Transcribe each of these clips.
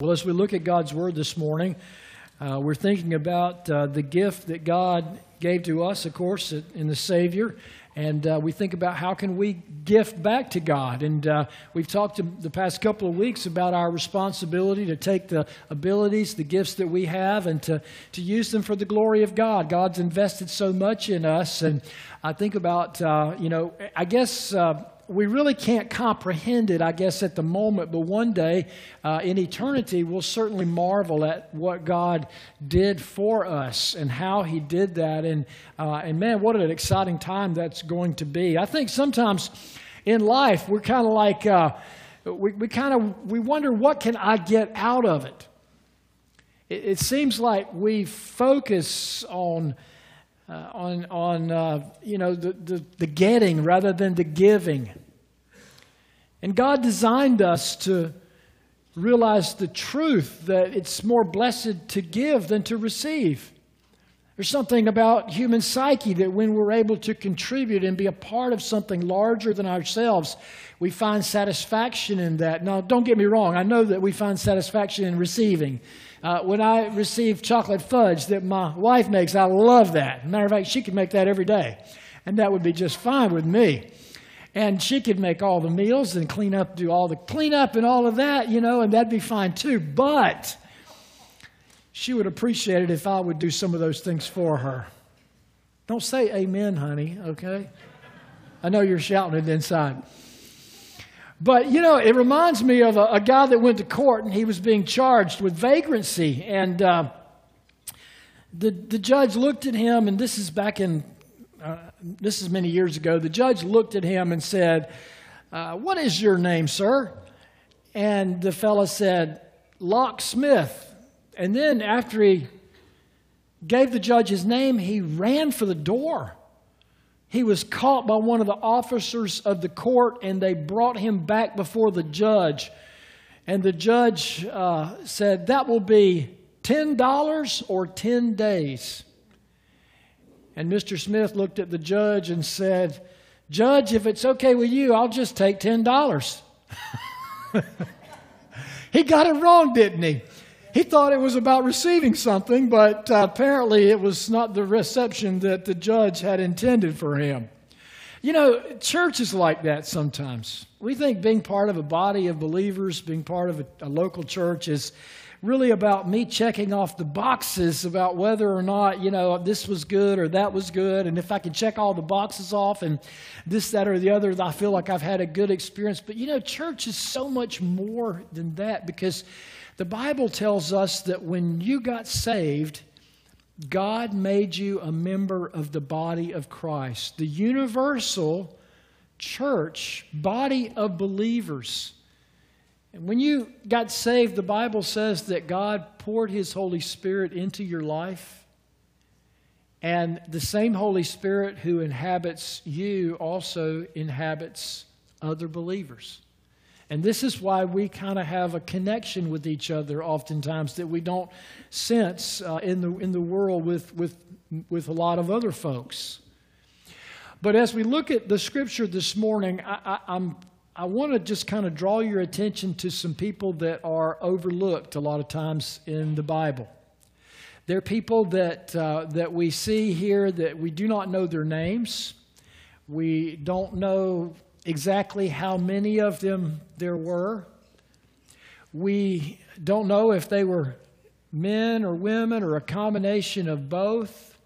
Well, as we look at God's Word this morning, uh, we're thinking about uh, the gift that God gave to us, of course, in the Savior. And uh, we think about how can we gift back to God. And uh, we've talked the past couple of weeks about our responsibility to take the abilities, the gifts that we have, and to, to use them for the glory of God. God's invested so much in us. And I think about, uh, you know, I guess uh, we really can't comprehend it, I guess, at the moment, but one day uh, in eternity, we'll certainly marvel at what God did for us and how He did that. And, uh, and man, what an exciting time that's going to be. I think sometimes in life, we're kind of like, uh, we, we kind of, we wonder, what can I get out of it? It, it seems like we focus on uh, on, on uh, you know, the, the, the getting rather than the giving. And God designed us to realize the truth that it's more blessed to give than to receive. There's something about human psyche that when we're able to contribute and be a part of something larger than ourselves, we find satisfaction in that. Now, don't get me wrong, I know that we find satisfaction in receiving. Uh, when I receive chocolate fudge that my wife makes, I love that. matter of fact, she could make that every day, and that would be just fine with me. And she could make all the meals and clean up, do all the cleanup and all of that, you know, and that'd be fine too. But she would appreciate it if I would do some of those things for her. Don't say amen, honey, okay? I know you're shouting it inside. But, you know, it reminds me of a, a guy that went to court and he was being charged with vagrancy. And uh, the, the judge looked at him, and this is back in, uh, this is many years ago. The judge looked at him and said, uh, What is your name, sir? And the fellow said, Lock Smith. And then after he gave the judge his name, he ran for the door. He was caught by one of the officers of the court, and they brought him back before the judge. And the judge uh, said, That will be $10 or 10 days. And Mr. Smith looked at the judge and said, Judge, if it's okay with you, I'll just take $10. he got it wrong, didn't he? He thought it was about receiving something, but uh, apparently it was not the reception that the judge had intended for him. You know, church is like that sometimes. We think being part of a body of believers, being part of a, a local church, is really about me checking off the boxes about whether or not, you know, this was good or that was good. And if I can check all the boxes off and this, that, or the other, I feel like I've had a good experience. But, you know, church is so much more than that because the Bible tells us that when you got saved, God made you a member of the body of Christ, the universal church, body of believers. And when you got saved, the Bible says that God poured His Holy Spirit into your life. And the same Holy Spirit who inhabits you also inhabits other believers. And this is why we kind of have a connection with each other oftentimes that we don't sense uh, in, the, in the world with, with, with a lot of other folks. But as we look at the scripture this morning, I, I, I want to just kind of draw your attention to some people that are overlooked a lot of times in the Bible. They're people that, uh, that we see here that we do not know their names. We don't know exactly how many of them there were. We don't know if they were men or women or a combination of both.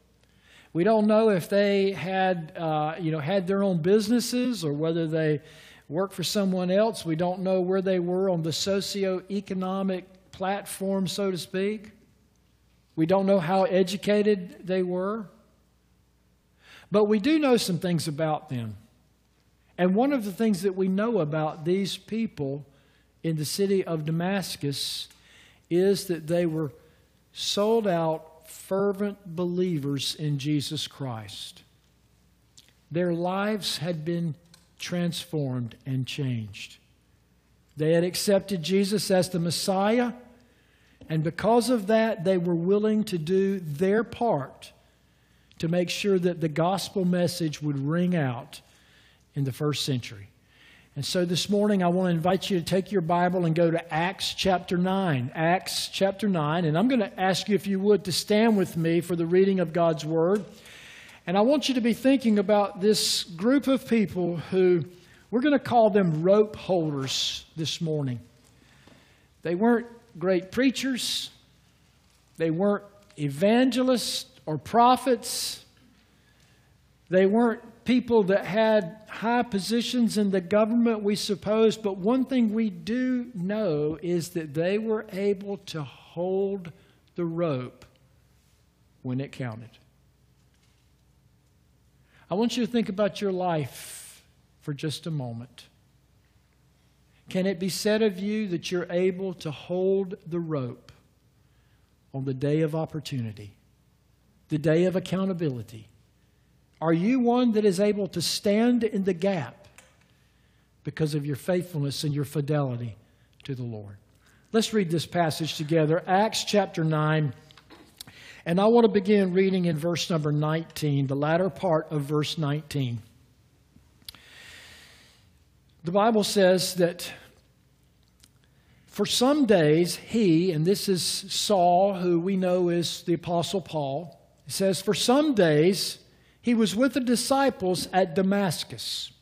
We don't know if they had, uh, you know, had their own businesses or whether they worked for someone else. We don't know where they were on the socioeconomic platform, so to speak. We don't know how educated they were. But we do know some things about them. And one of the things that we know about these people in the city of Damascus is that they were sold out, fervent believers in Jesus Christ. Their lives had been transformed and changed. They had accepted Jesus as the Messiah, and because of that, they were willing to do their part to make sure that the gospel message would ring out in the first century. And so this morning, I want to invite you to take your Bible and go to Acts chapter 9. Acts chapter 9. And I'm going to ask you, if you would, to stand with me for the reading of God's Word. And I want you to be thinking about this group of people who we're going to call them rope holders this morning. They weren't great preachers, they weren't evangelists or prophets, they weren't people that had high positions in the government, we suppose, but one thing we do know is that they were able to hold the rope when it counted. I want you to think about your life for just a moment. Can it be said of you that you're able to hold the rope on the day of opportunity, the day of accountability? Are you one that is able to stand in the gap because of your faithfulness and your fidelity to the Lord? Let's read this passage together Acts chapter 9. And I want to begin reading in verse number 19, the latter part of verse 19. The Bible says that for some days he, and this is Saul, who we know is the Apostle Paul, says, For some days he was with the disciples at Damascus.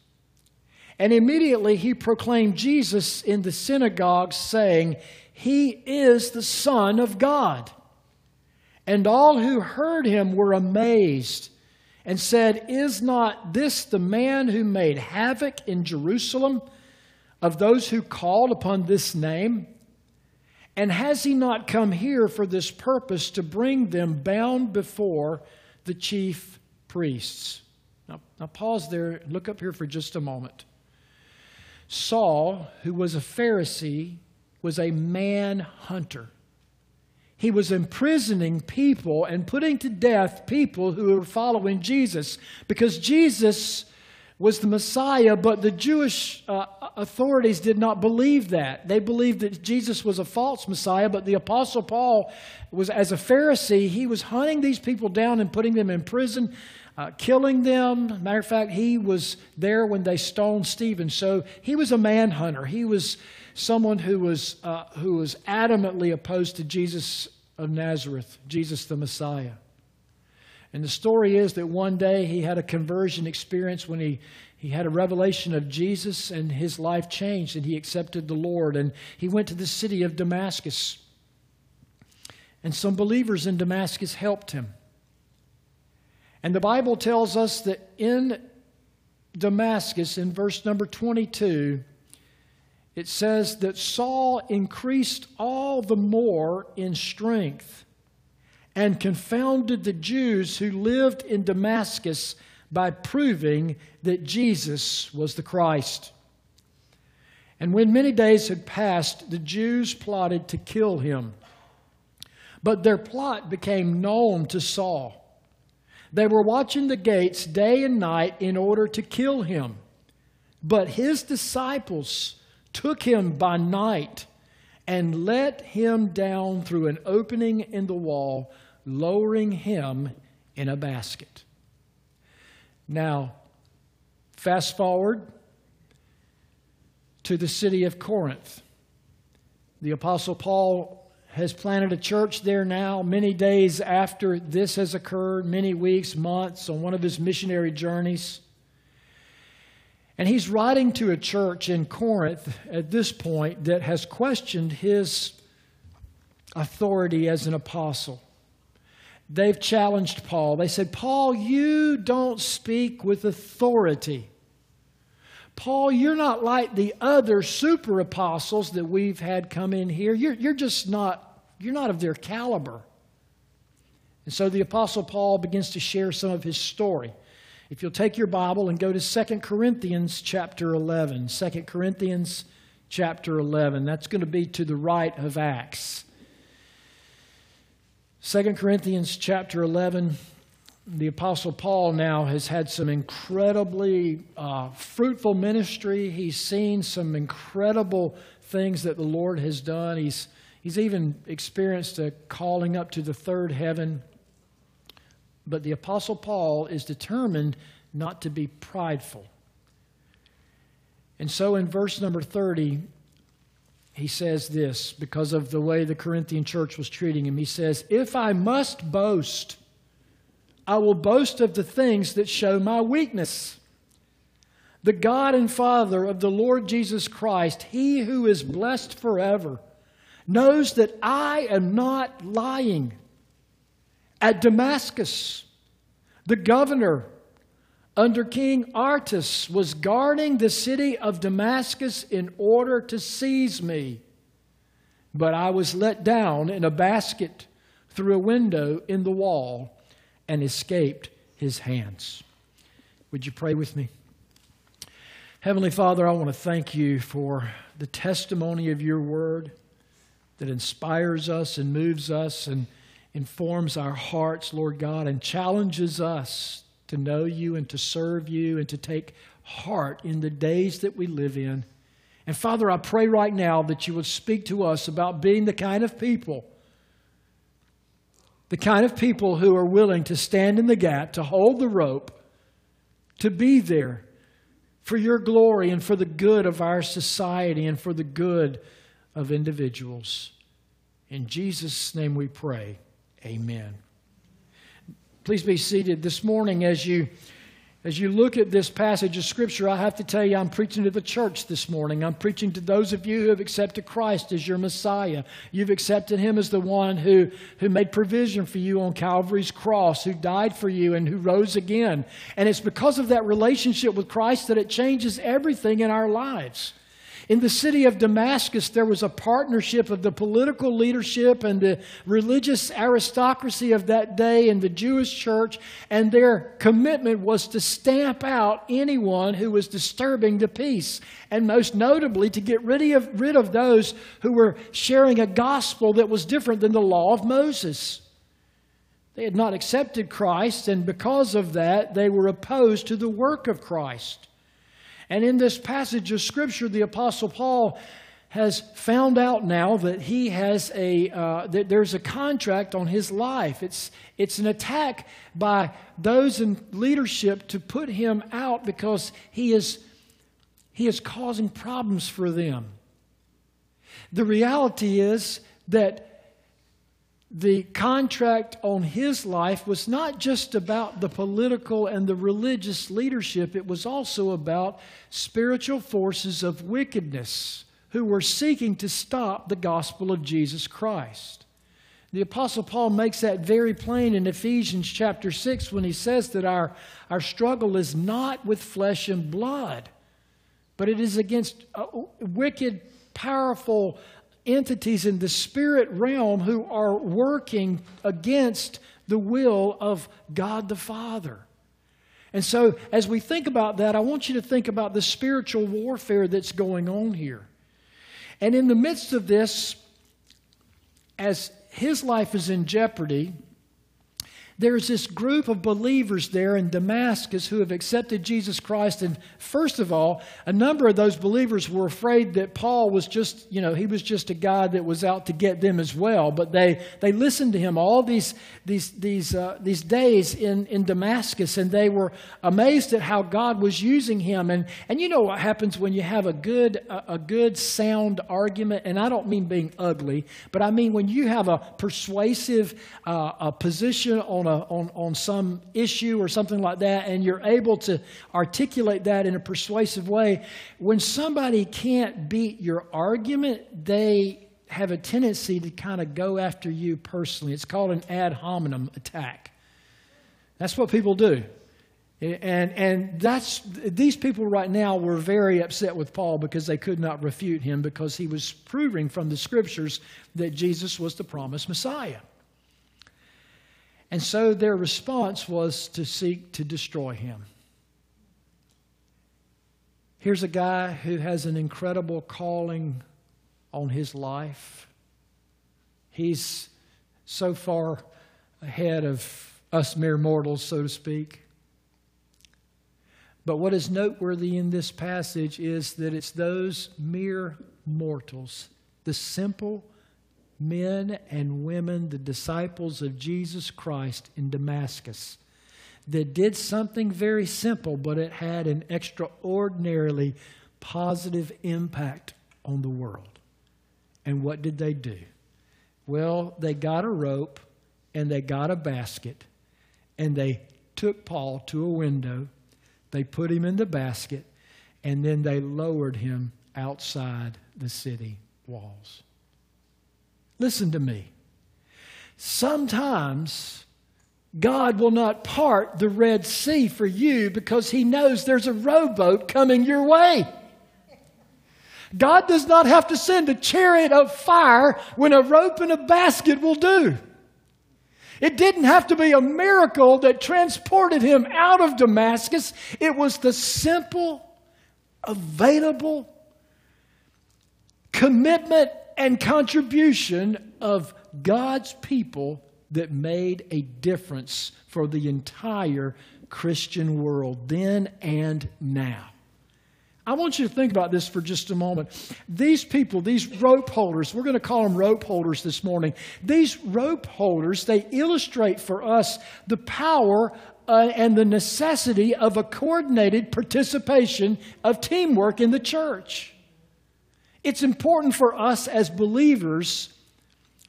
And immediately he proclaimed Jesus in the synagogue, saying, He is the Son of God. And all who heard him were amazed and said, Is not this the man who made havoc in Jerusalem of those who called upon this name? And has he not come here for this purpose to bring them bound before the chief priests. Now, now pause there, look up here for just a moment. Saul, who was a Pharisee, was a man hunter. He was imprisoning people and putting to death people who were following Jesus because Jesus was the Messiah, but the Jewish uh, authorities did not believe that. They believed that Jesus was a false Messiah, but the Apostle Paul was, as a Pharisee, he was hunting these people down and putting them in prison uh, killing them. Matter of fact, he was there when they stoned Stephen. So he was a manhunter. He was someone who was, uh, who was adamantly opposed to Jesus of Nazareth, Jesus the Messiah. And the story is that one day he had a conversion experience when he, he had a revelation of Jesus and his life changed and he accepted the Lord. And he went to the city of Damascus. And some believers in Damascus helped him. And the Bible tells us that in Damascus, in verse number 22, it says that Saul increased all the more in strength and confounded the Jews who lived in Damascus by proving that Jesus was the Christ. And when many days had passed, the Jews plotted to kill him. But their plot became known to Saul. They were watching the gates day and night in order to kill him. But his disciples took him by night and let him down through an opening in the wall, lowering him in a basket. Now, fast forward to the city of Corinth. The Apostle Paul has planted a church there now, many days after this has occurred, many weeks, months, on one of his missionary journeys. And he's writing to a church in Corinth at this point that has questioned his authority as an apostle. They've challenged Paul. They said, Paul, you don't speak with authority. Paul, you're not like the other super apostles that we've had come in here. You're, you're just not, you're not of their caliber. And so the apostle Paul begins to share some of his story. If you'll take your Bible and go to 2 Corinthians chapter 11, 2 Corinthians chapter 11, that's going to be to the right of Acts. 2 Corinthians chapter 11 the Apostle Paul now has had some incredibly uh, fruitful ministry. He's seen some incredible things that the Lord has done. He's, he's even experienced a calling up to the third heaven. But the Apostle Paul is determined not to be prideful. And so in verse number 30, he says this because of the way the Corinthian church was treating him. He says, If I must boast, I will boast of the things that show my weakness. The God and Father of the Lord Jesus Christ, He who is blessed forever, knows that I am not lying. At Damascus, the governor under King Aretas was guarding the city of Damascus in order to seize me. But I was let down in a basket through a window in the wall and escaped his hands. Would you pray with me? Heavenly Father, I want to thank you for the testimony of your word that inspires us and moves us and informs our hearts, Lord God, and challenges us to know you and to serve you and to take heart in the days that we live in. And Father, I pray right now that you would speak to us about being the kind of people, the kind of people who are willing to stand in the gap, to hold the rope, to be there for your glory and for the good of our society and for the good of individuals. In Jesus' name we pray. Amen. Please be seated. This morning, as you, as you look at this passage of Scripture, I have to tell you, I'm preaching to the church this morning. I'm preaching to those of you who have accepted Christ as your Messiah. You've accepted Him as the one who, who made provision for you on Calvary's cross, who died for you, and who rose again. And it's because of that relationship with Christ that it changes everything in our lives. In the city of Damascus, there was a partnership of the political leadership and the religious aristocracy of that day and the Jewish church, and their commitment was to stamp out anyone who was disturbing the peace, and most notably to get rid of, rid of those who were sharing a gospel that was different than the law of Moses. They had not accepted Christ, and because of that, they were opposed to the work of Christ. And in this passage of Scripture, the Apostle Paul has found out now that he has a uh, that there's a contract on his life. It's it's an attack by those in leadership to put him out because he is he is causing problems for them. The reality is that the contract on his life was not just about the political and the religious leadership, it was also about spiritual forces of wickedness who were seeking to stop the gospel of Jesus Christ. The Apostle Paul makes that very plain in Ephesians chapter 6 when he says that our, our struggle is not with flesh and blood, but it is against uh, wicked, powerful entities in the spirit realm who are working against the will of God the Father. And so, as we think about that, I want you to think about the spiritual warfare that's going on here. And in the midst of this, as his life is in jeopardy, there's this group of believers there in Damascus who have accepted Jesus Christ. And first of all, a number of those believers were afraid that Paul was just, you know, he was just a guy that was out to get them as well. But they, they listened to him all these, these, these, uh, these days in, in Damascus, and they were amazed at how God was using him. And, and you know what happens when you have a good, a, a good, sound argument? And I don't mean being ugly, but I mean when you have a persuasive uh, a position on on, on some issue or something like that, and you're able to articulate that in a persuasive way, when somebody can't beat your argument, they have a tendency to kind of go after you personally. It's called an ad hominem attack. That's what people do. And, and that's, these people right now were very upset with Paul because they could not refute him because he was proving from the scriptures that Jesus was the promised Messiah. And so their response was to seek to destroy him. Here's a guy who has an incredible calling on his life. He's so far ahead of us mere mortals, so to speak. But what is noteworthy in this passage is that it's those mere mortals, the simple men and women, the disciples of Jesus Christ in Damascus, that did something very simple, but it had an extraordinarily positive impact on the world. And what did they do? Well, they got a rope and they got a basket and they took Paul to a window. They put him in the basket and then they lowered him outside the city walls. Listen to me. Sometimes God will not part the Red Sea for you because He knows there's a rowboat coming your way. God does not have to send a chariot of fire when a rope and a basket will do. It didn't have to be a miracle that transported him out of Damascus. It was the simple, available commitment and contribution of God's people that made a difference for the entire Christian world then and now. I want you to think about this for just a moment. These people, these rope holders, we're going to call them rope holders this morning. These rope holders, they illustrate for us the power uh, and the necessity of a coordinated participation of teamwork in the church. It's important for us as believers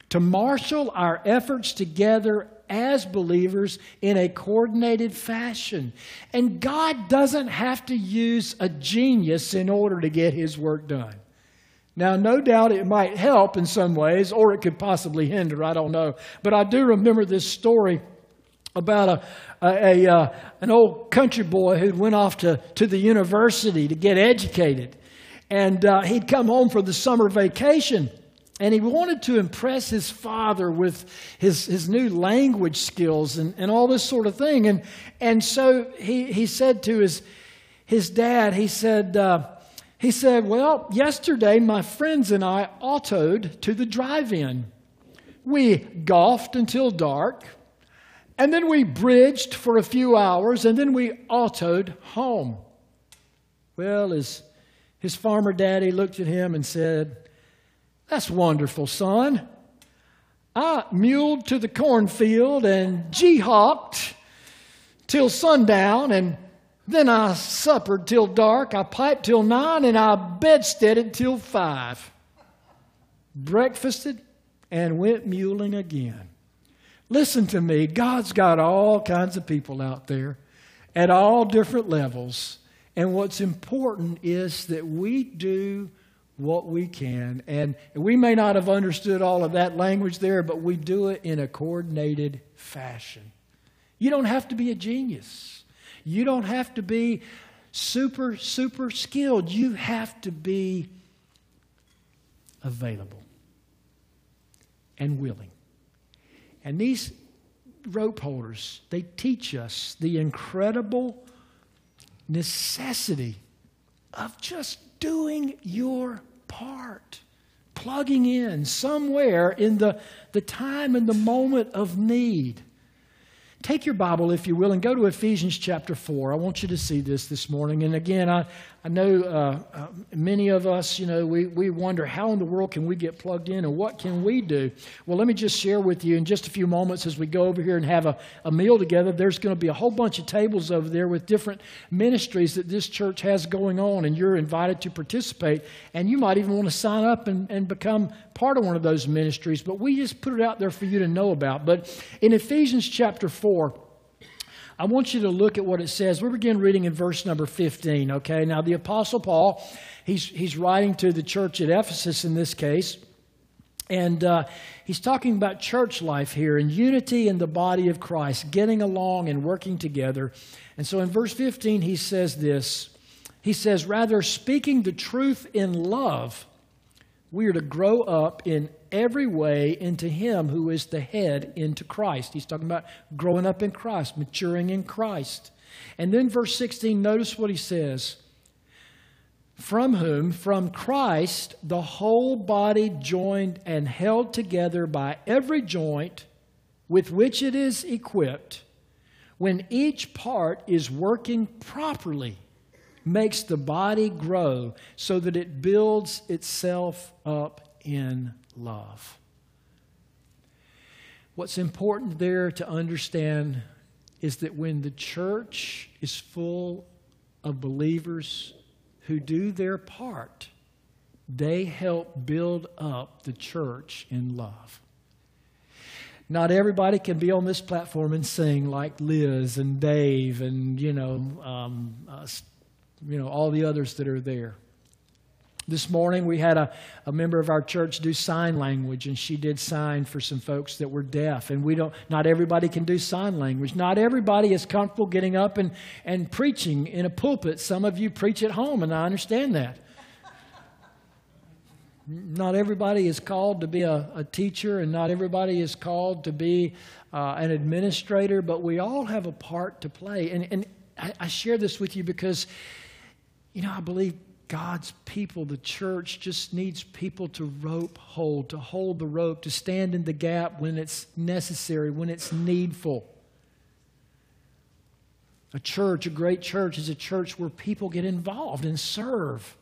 to marshal our efforts together as believers in a coordinated fashion. And God doesn't have to use a genius in order to get his work done. Now, no doubt it might help in some ways, or it could possibly hinder, I don't know. But I do remember this story about a, a, a uh, an old country boy who went off to, to the university to get educated. And uh, he'd come home for the summer vacation. And he wanted to impress his father with his, his new language skills and, and all this sort of thing. And, and so he, he said to his, his dad, he said, uh, he said, Well, yesterday my friends and I autoed to the drive in. We golfed until dark, and then we bridged for a few hours, and then we autoed home. Well, his his farmer daddy looked at him and said, That's wonderful, son. I muled to the cornfield and jihawked till sundown, and then I suppered till dark. I piped till nine, and I bedsteaded till five. Breakfasted and went muling again. Listen to me, God's got all kinds of people out there at all different levels and what's important is that we do what we can. And we may not have understood all of that language there, but we do it in a coordinated fashion. You don't have to be a genius. You don't have to be super, super skilled. You have to be available and willing. And these rope holders, they teach us the incredible necessity of just doing your part, plugging in somewhere in the, the time and the moment of need. Take your Bible, if you will, and go to Ephesians chapter 4. I want you to see this this morning. And again, I, I know uh, uh, many of us, you know, we, we wonder how in the world can we get plugged in and what can we do? Well, let me just share with you in just a few moments as we go over here and have a, a meal together. There's going to be a whole bunch of tables over there with different ministries that this church has going on, and you're invited to participate. And you might even want to sign up and, and become part of one of those ministries. But we just put it out there for you to know about. But in Ephesians chapter 4, I want you to look at what it says. We begin reading in verse number 15, okay? Now, the Apostle Paul, he's, he's writing to the church at Ephesus in this case, and uh, he's talking about church life here and unity in the body of Christ, getting along and working together. And so in verse 15, he says this He says, Rather, speaking the truth in love, we are to grow up in every way into Him who is the head, into Christ. He's talking about growing up in Christ, maturing in Christ. And then, verse 16, notice what he says From whom, from Christ, the whole body joined and held together by every joint with which it is equipped, when each part is working properly makes the body grow so that it builds itself up in love. What's important there to understand is that when the church is full of believers who do their part, they help build up the church in love. Not everybody can be on this platform and sing like Liz and Dave and, you know, um, uh, you know, all the others that are there. This morning we had a, a member of our church do sign language, and she did sign for some folks that were deaf. And we don't, not everybody can do sign language. Not everybody is comfortable getting up and, and preaching in a pulpit. Some of you preach at home, and I understand that. Not everybody is called to be a, a teacher, and not everybody is called to be uh, an administrator, but we all have a part to play. And, and I, I share this with you because, you know, I believe God's people, the church, just needs people to rope hold, to hold the rope, to stand in the gap when it's necessary, when it's needful. A church, a great church, is a church where people get involved and serve.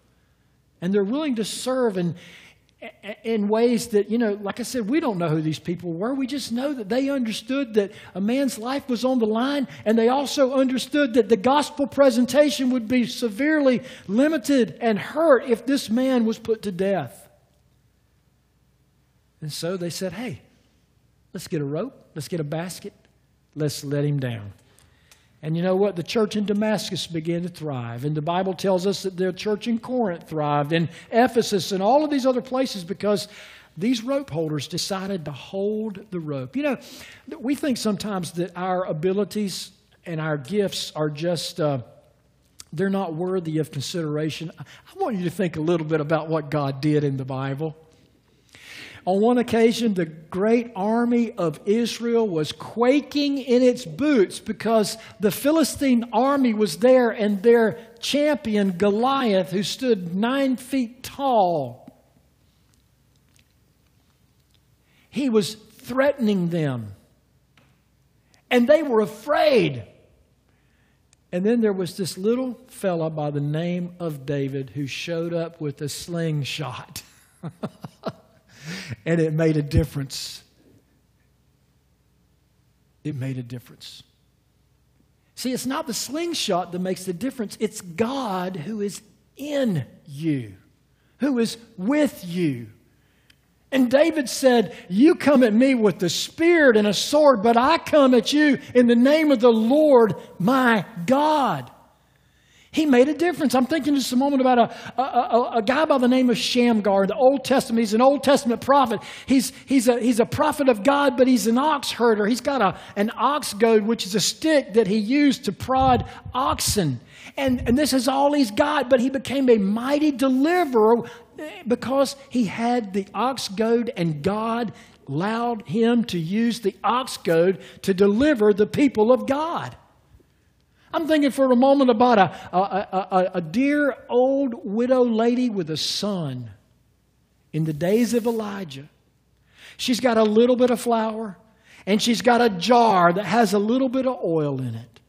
And they're willing to serve in, in ways that, you know, like I said, we don't know who these people were. We just know that they understood that a man's life was on the line, and they also understood that the gospel presentation would be severely limited and hurt if this man was put to death. And so they said, hey, let's get a rope, let's get a basket, let's let him down. And you know what? The church in Damascus began to thrive. And the Bible tells us that the church in Corinth thrived, and Ephesus, and all of these other places because these rope holders decided to hold the rope. You know, we think sometimes that our abilities and our gifts are just. Uh, they're not worthy of consideration. I want you to think a little bit about what God did in the Bible. On one occasion, the great army of Israel was quaking in its boots because the Philistine army was there and their champion, Goliath, who stood nine feet tall, he was threatening them. And they were afraid. And then there was this little fella by the name of David who showed up with a slingshot. and it made a difference. It made a difference. See, it's not the slingshot that makes the difference, it's God who is in you, who is with you. And David said, You come at me with the spear and a sword, but I come at you in the name of the Lord my God. He made a difference. I'm thinking just a moment about a, a, a, a, guy by the name of Shamgar the Old Testament. He's an Old Testament prophet. He's, he's, a, he's a prophet of God, but he's an ox herder. He's got a, an ox goad, which is a stick that he used to prod oxen. And, and this is all he's got, but he became a mighty deliverer because he had the ox goad and God allowed him to use the ox goad to deliver the people of God. I'm thinking for a moment about a, a, a, a, dear old widow lady with a son in the days of Elijah. She's got a little bit of flour and she's got a jar that has a little bit of oil in it.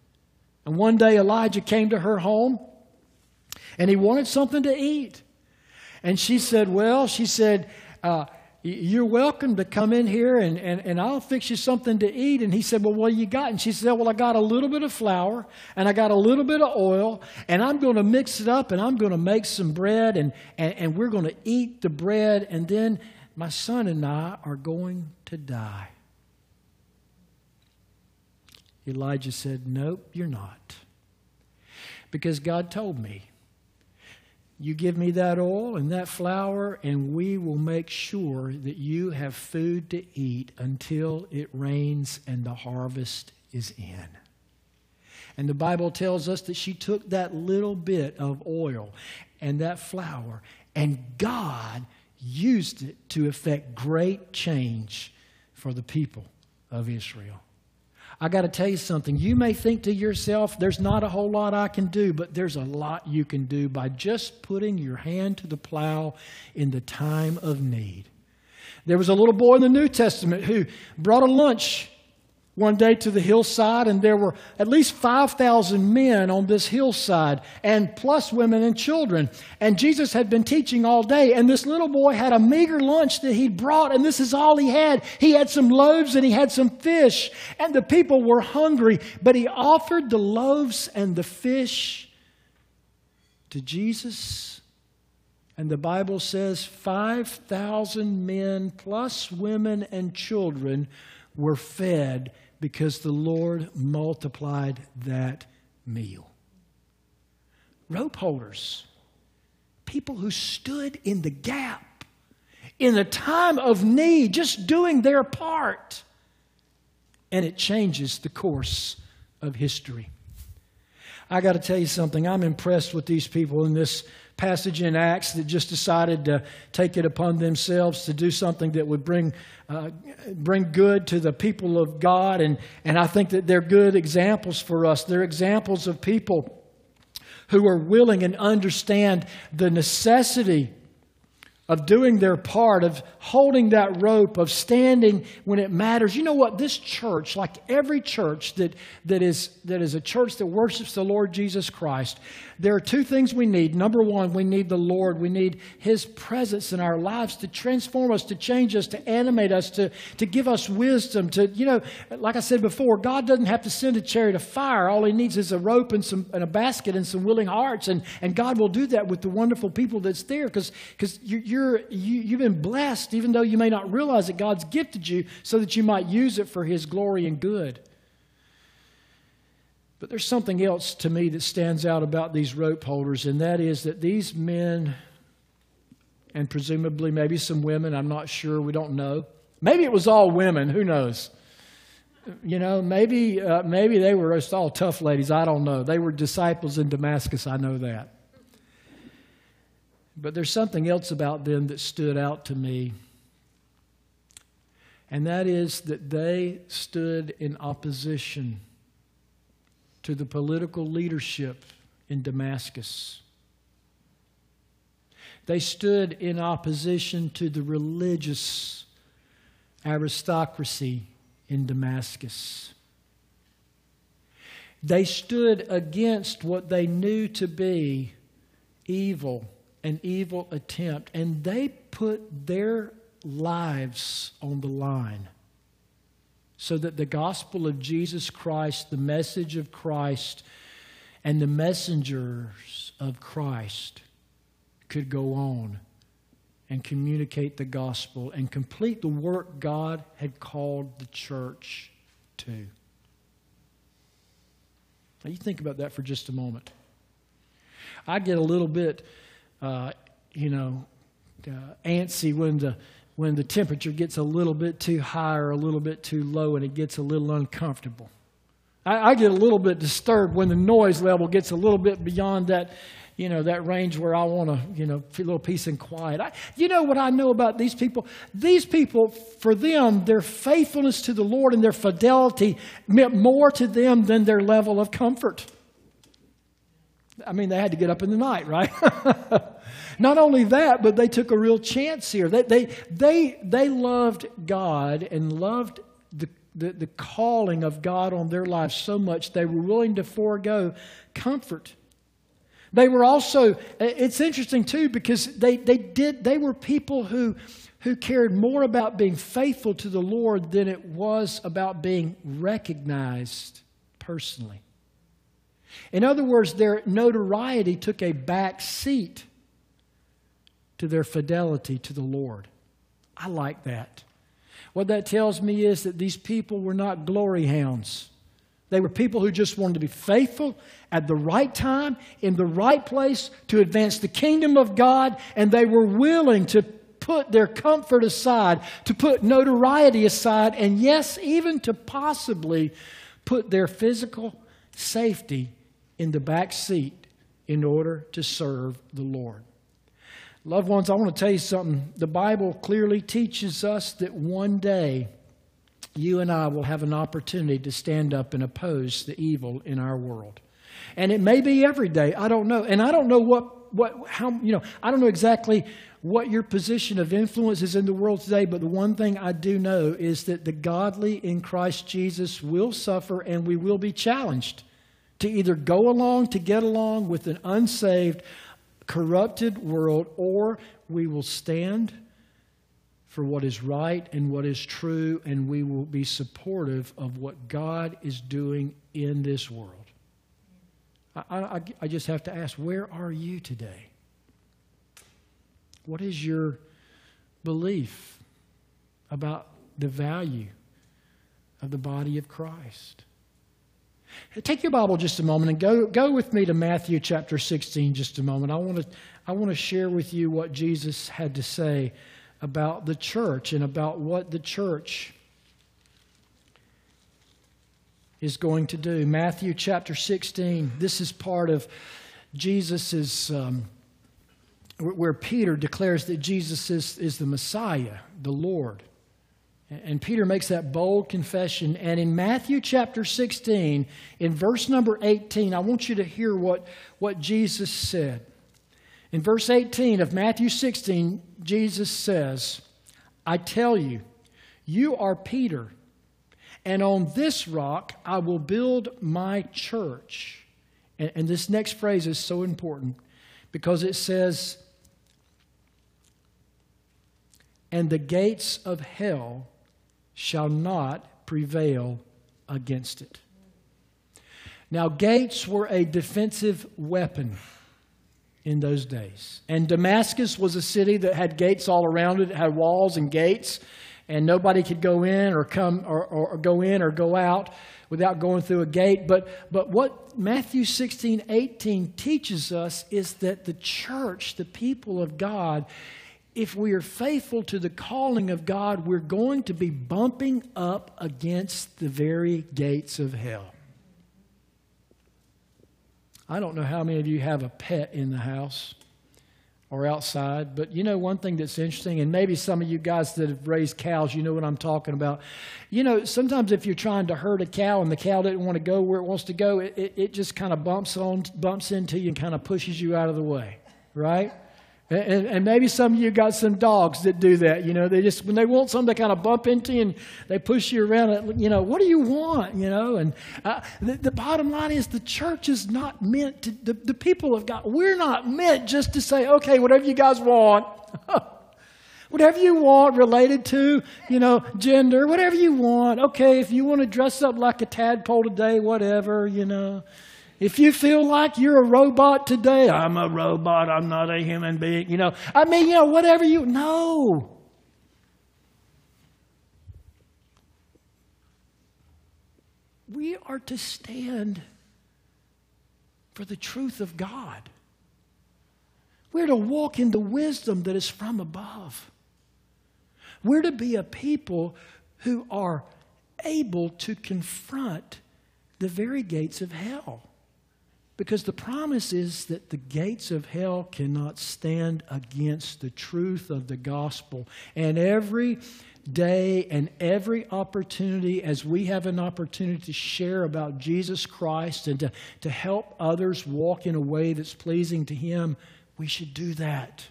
And one day Elijah came to her home and he wanted something to eat. And she said, Well, she said, uh, you're welcome to come in here and, and, and I'll fix you something to eat. And he said, Well, what do you got? And she said, Well, I got a little bit of flour and I got a little bit of oil and I'm going to mix it up and I'm going to make some bread and, and, and we're going to eat the bread and then my son and I are going to die. Elijah said, Nope, you're not. Because God told me you give me that oil and that flour, and we will make sure that you have food to eat until it rains and the harvest is in. And the Bible tells us that she took that little bit of oil and that flour, and God used it to effect great change for the people of Israel. I got to tell you something. You may think to yourself, there's not a whole lot I can do, but there's a lot you can do by just putting your hand to the plow in the time of need. There was a little boy in the New Testament who brought a lunch one day to the hillside, and there were at least 5,000 men on this hillside, and plus women and children. And Jesus had been teaching all day, and this little boy had a meager lunch that he'd brought, and this is all he had. He had some loaves and he had some fish, and the people were hungry, but he offered the loaves and the fish to Jesus. And the Bible says 5,000 men plus women and children were fed because the Lord multiplied that meal. Rope holders, people who stood in the gap in the time of need, just doing their part. And it changes the course of history. I got to tell you something. I'm impressed with these people in this passage in Acts that just decided to take it upon themselves to do something that would bring, uh, bring good to the people of God. And, and I think that they're good examples for us. They're examples of people who are willing and understand the necessity of doing their part, of holding that rope, of standing when it matters. You know what? This church, like every church that, that, is, that is a church that worships the Lord Jesus Christ, there are two things we need. Number one, we need the Lord. We need His presence in our lives to transform us, to change us, to animate us, to, to give us wisdom. To, you know, like I said before, God doesn't have to send a chariot of fire. All He needs is a rope and, some, and a basket and some willing hearts. And, and God will do that with the wonderful people that's there because you're, you're you, you've been blessed, even though you may not realize that God's gifted you so that you might use it for His glory and good. But there's something else to me that stands out about these rope holders, and that is that these men, and presumably maybe some women, I'm not sure, we don't know. Maybe it was all women, who knows? You know, maybe, uh, maybe they were just all tough ladies, I don't know. They were disciples in Damascus, I know that. But there's something else about them that stood out to me. And that is that they stood in opposition to the political leadership in Damascus. They stood in opposition to the religious aristocracy in Damascus. They stood against what they knew to be evil an evil attempt, and they put their lives on the line so that the gospel of Jesus Christ, the message of Christ, and the messengers of Christ could go on and communicate the gospel and complete the work God had called the church to. Now, you think about that for just a moment. I get a little bit uh, you know, uh, antsy when the when the temperature gets a little bit too high or a little bit too low and it gets a little uncomfortable. I, I get a little bit disturbed when the noise level gets a little bit beyond that, you know, that range where I want to, you know, feel a little peace and quiet. I, you know what I know about these people? These people, for them, their faithfulness to the Lord and their fidelity meant more to them than their level of comfort. I mean, they had to get up in the night, right? Not only that, but they took a real chance here. They, they, they, they loved God and loved the, the, the calling of God on their lives so much they were willing to forego comfort. They were also, it's interesting too, because they, they did, they were people who, who cared more about being faithful to the Lord than it was about being recognized personally. In other words, their notoriety took a back seat to their fidelity to the Lord. I like that. What that tells me is that these people were not glory hounds. They were people who just wanted to be faithful at the right time, in the right place to advance the kingdom of God, and they were willing to put their comfort aside, to put notoriety aside, and yes, even to possibly put their physical safety in the back seat in order to serve the Lord. Loved ones, I want to tell you something. The Bible clearly teaches us that one day you and I will have an opportunity to stand up and oppose the evil in our world. And it may be every day. I don't know. And I don't know what, what, how, you know, I don't know exactly what your position of influence is in the world today, but the one thing I do know is that the godly in Christ Jesus will suffer and we will be challenged to either go along to get along with an unsaved, corrupted world, or we will stand for what is right and what is true, and we will be supportive of what God is doing in this world. I, I, I just have to ask, where are you today? What is your belief about the value of the body of Christ? Take your Bible just a moment and go, go with me to Matthew chapter 16 just a moment. I want to I want to share with you what Jesus had to say about the church and about what the church is going to do. Matthew chapter 16, this is part of Jesus's, um, where Peter declares that Jesus is, is the Messiah, the Lord. And Peter makes that bold confession. And in Matthew chapter 16, in verse number 18, I want you to hear what, what Jesus said. In verse 18 of Matthew 16, Jesus says, I tell you, you are Peter and on this rock I will build my church. And, and this next phrase is so important because it says, And the gates of hell shall not prevail against it. Now, gates were a defensive weapon in those days. And Damascus was a city that had gates all around it, it had walls and gates and nobody could go in or come or, or, go in or go out without going through a gate. But, but what Matthew 16, 18 teaches us is that the church, the people of God, if we are faithful to the calling of God, we're going to be bumping up against the very gates of hell. I don't know how many of you have a pet in the house or outside. But you know, one thing that's interesting, and maybe some of you guys that have raised cows, you know what I'm talking about. You know, sometimes if you're trying to herd a cow and the cow doesn't want to go where it wants to go, it, it, it just kind of bumps on, bumps into you and kind of pushes you out of the way, right? And, and, maybe some of you got some dogs that do that. You know, they just, when they want something, they kind of bump into you and they push you around. And, You know, what do you want? You know, and uh, the, the, bottom line is the church is not meant to, the, the people of God, we're not meant just to say, okay, whatever you guys want. whatever you want related to, you know, gender, whatever you want. Okay, if you want to dress up like a tadpole today, whatever, you know. If you feel like you're a robot today, I'm a robot, I'm not a human being, you know. I mean, you know, whatever you know. We are to stand for the truth of God. We're to walk in the wisdom that is from above. We're to be a people who are able to confront the very gates of hell. Because the promise is that the gates of hell cannot stand against the truth of the gospel. And every day and every opportunity, as we have an opportunity to share about Jesus Christ and to, to help others walk in a way that's pleasing to Him, we should do that.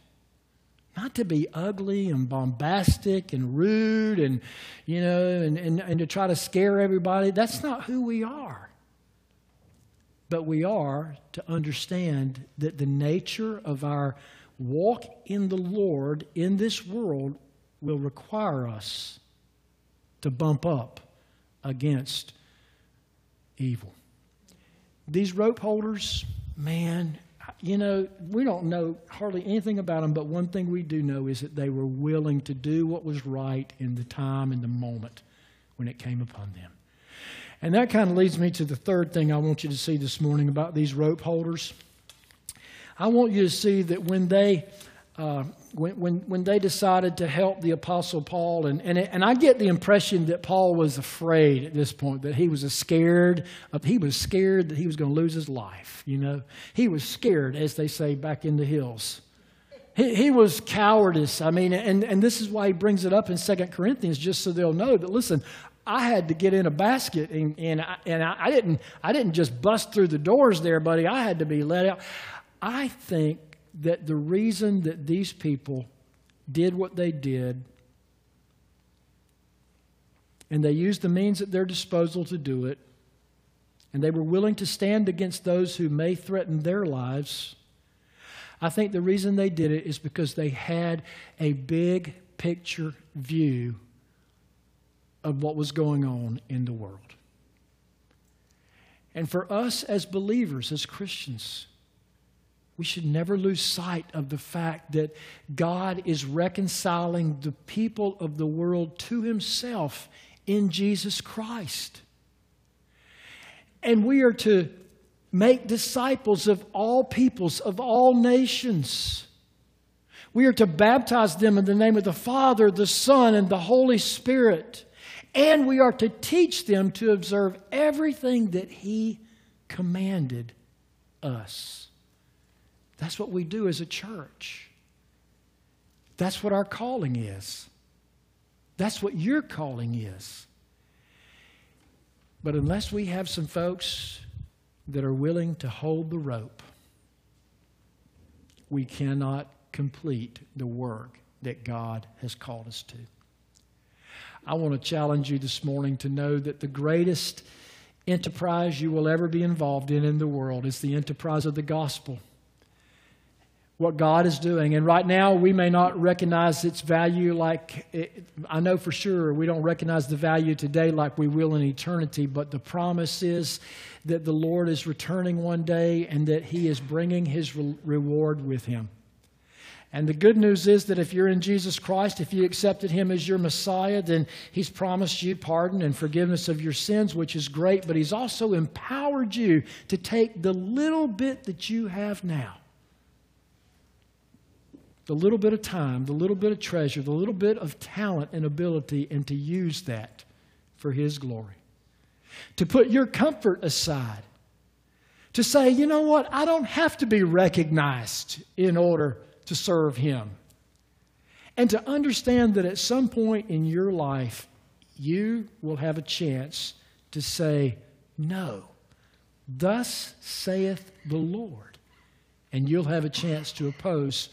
Not to be ugly and bombastic and rude and, you know, and, and, and to try to scare everybody. That's not who we are. But we are to understand that the nature of our walk in the Lord in this world will require us to bump up against evil. These rope holders, man, you know, we don't know hardly anything about them, but one thing we do know is that they were willing to do what was right in the time and the moment when it came upon them. And that kind of leads me to the third thing I want you to see this morning about these rope holders. I want you to see that when they uh, when, when, when they decided to help the Apostle Paul, and, and, it, and I get the impression that Paul was afraid at this point, that he was scared, of, he was scared that he was going to lose his life, you know. He was scared, as they say back in the hills. He, he was cowardice. I mean, and, and this is why he brings it up in Second Corinthians, just so they'll know that, listen, I had to get in a basket, and, and, I, and I, didn't, I didn't just bust through the doors there, buddy. I had to be let out. I think that the reason that these people did what they did, and they used the means at their disposal to do it, and they were willing to stand against those who may threaten their lives. I think the reason they did it is because they had a big picture view of what was going on in the world. And for us as believers, as Christians, we should never lose sight of the fact that God is reconciling the people of the world to himself in Jesus Christ. And we are to make disciples of all peoples, of all nations. We are to baptize them in the name of the Father, the Son, and the Holy Spirit. And we are to teach them to observe everything that He commanded us. That's what we do as a church. That's what our calling is. That's what your calling is. But unless we have some folks that are willing to hold the rope, we cannot complete the work that God has called us to. I want to challenge you this morning to know that the greatest enterprise you will ever be involved in in the world is the enterprise of the gospel what God is doing. And right now, we may not recognize its value like, it, I know for sure we don't recognize the value today like we will in eternity, but the promise is that the Lord is returning one day and that He is bringing His re- reward with Him. And the good news is that if you're in Jesus Christ, if you accepted Him as your Messiah, then He's promised you pardon and forgiveness of your sins, which is great, but He's also empowered you to take the little bit that you have now the little bit of time, the little bit of treasure, the little bit of talent and ability, and to use that for His glory. To put your comfort aside. To say, you know what, I don't have to be recognized in order to serve Him. And to understand that at some point in your life, you will have a chance to say, No, thus saith the Lord. And you'll have a chance to oppose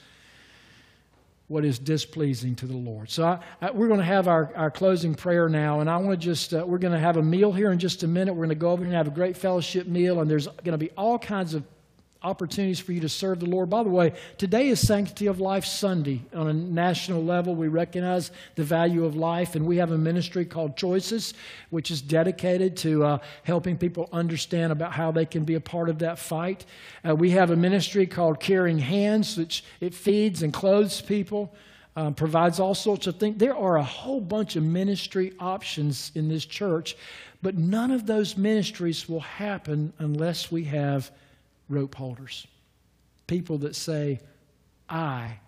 what is displeasing to the Lord. So I, I, we're going to have our, our closing prayer now, and I want to just, uh, we're going to have a meal here in just a minute. We're going to go over and have a great fellowship meal, and there's going to be all kinds of opportunities for you to serve the Lord. By the way, today is Sanctity of Life Sunday. On a national level, we recognize the value of life, and we have a ministry called Choices, which is dedicated to uh, helping people understand about how they can be a part of that fight. Uh, we have a ministry called Caring Hands, which it feeds and clothes people. Um, provides all sorts of things. There are a whole bunch of ministry options in this church, but none of those ministries will happen unless we have rope holders. People that say, I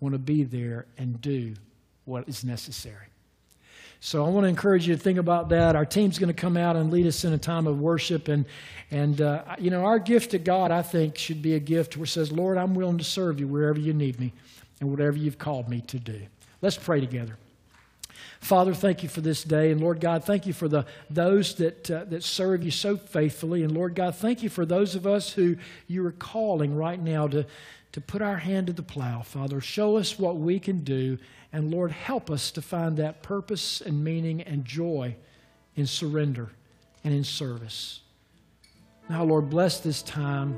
want to be there and do what is necessary. So I want to encourage you to think about that. Our team's going to come out and lead us in a time of worship. And, and uh, you know, our gift to God, I think, should be a gift where it says, Lord, I'm willing to serve you wherever you need me and whatever you've called me to do. Let's pray together. Father, thank you for this day. And Lord God, thank you for the, those that, uh, that serve you so faithfully. And Lord God, thank you for those of us who you are calling right now to, to put our hand to the plow. Father, show us what we can do. And Lord, help us to find that purpose and meaning and joy in surrender and in service. Now, Lord, bless this time.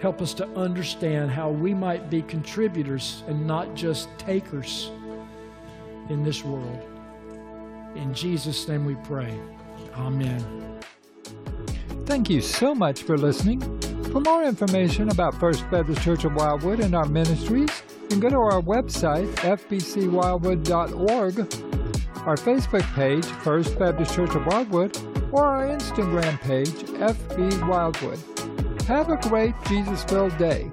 Help us to understand how we might be contributors and not just takers in this world. In Jesus' name we pray. Amen. Thank you so much for listening. For more information about First Baptist Church of Wildwood and our ministries, you can go to our website, fbcwildwood.org, our Facebook page, First Baptist Church of Wildwood, or our Instagram page, FB Wildwood. Have a great Jesus filled day.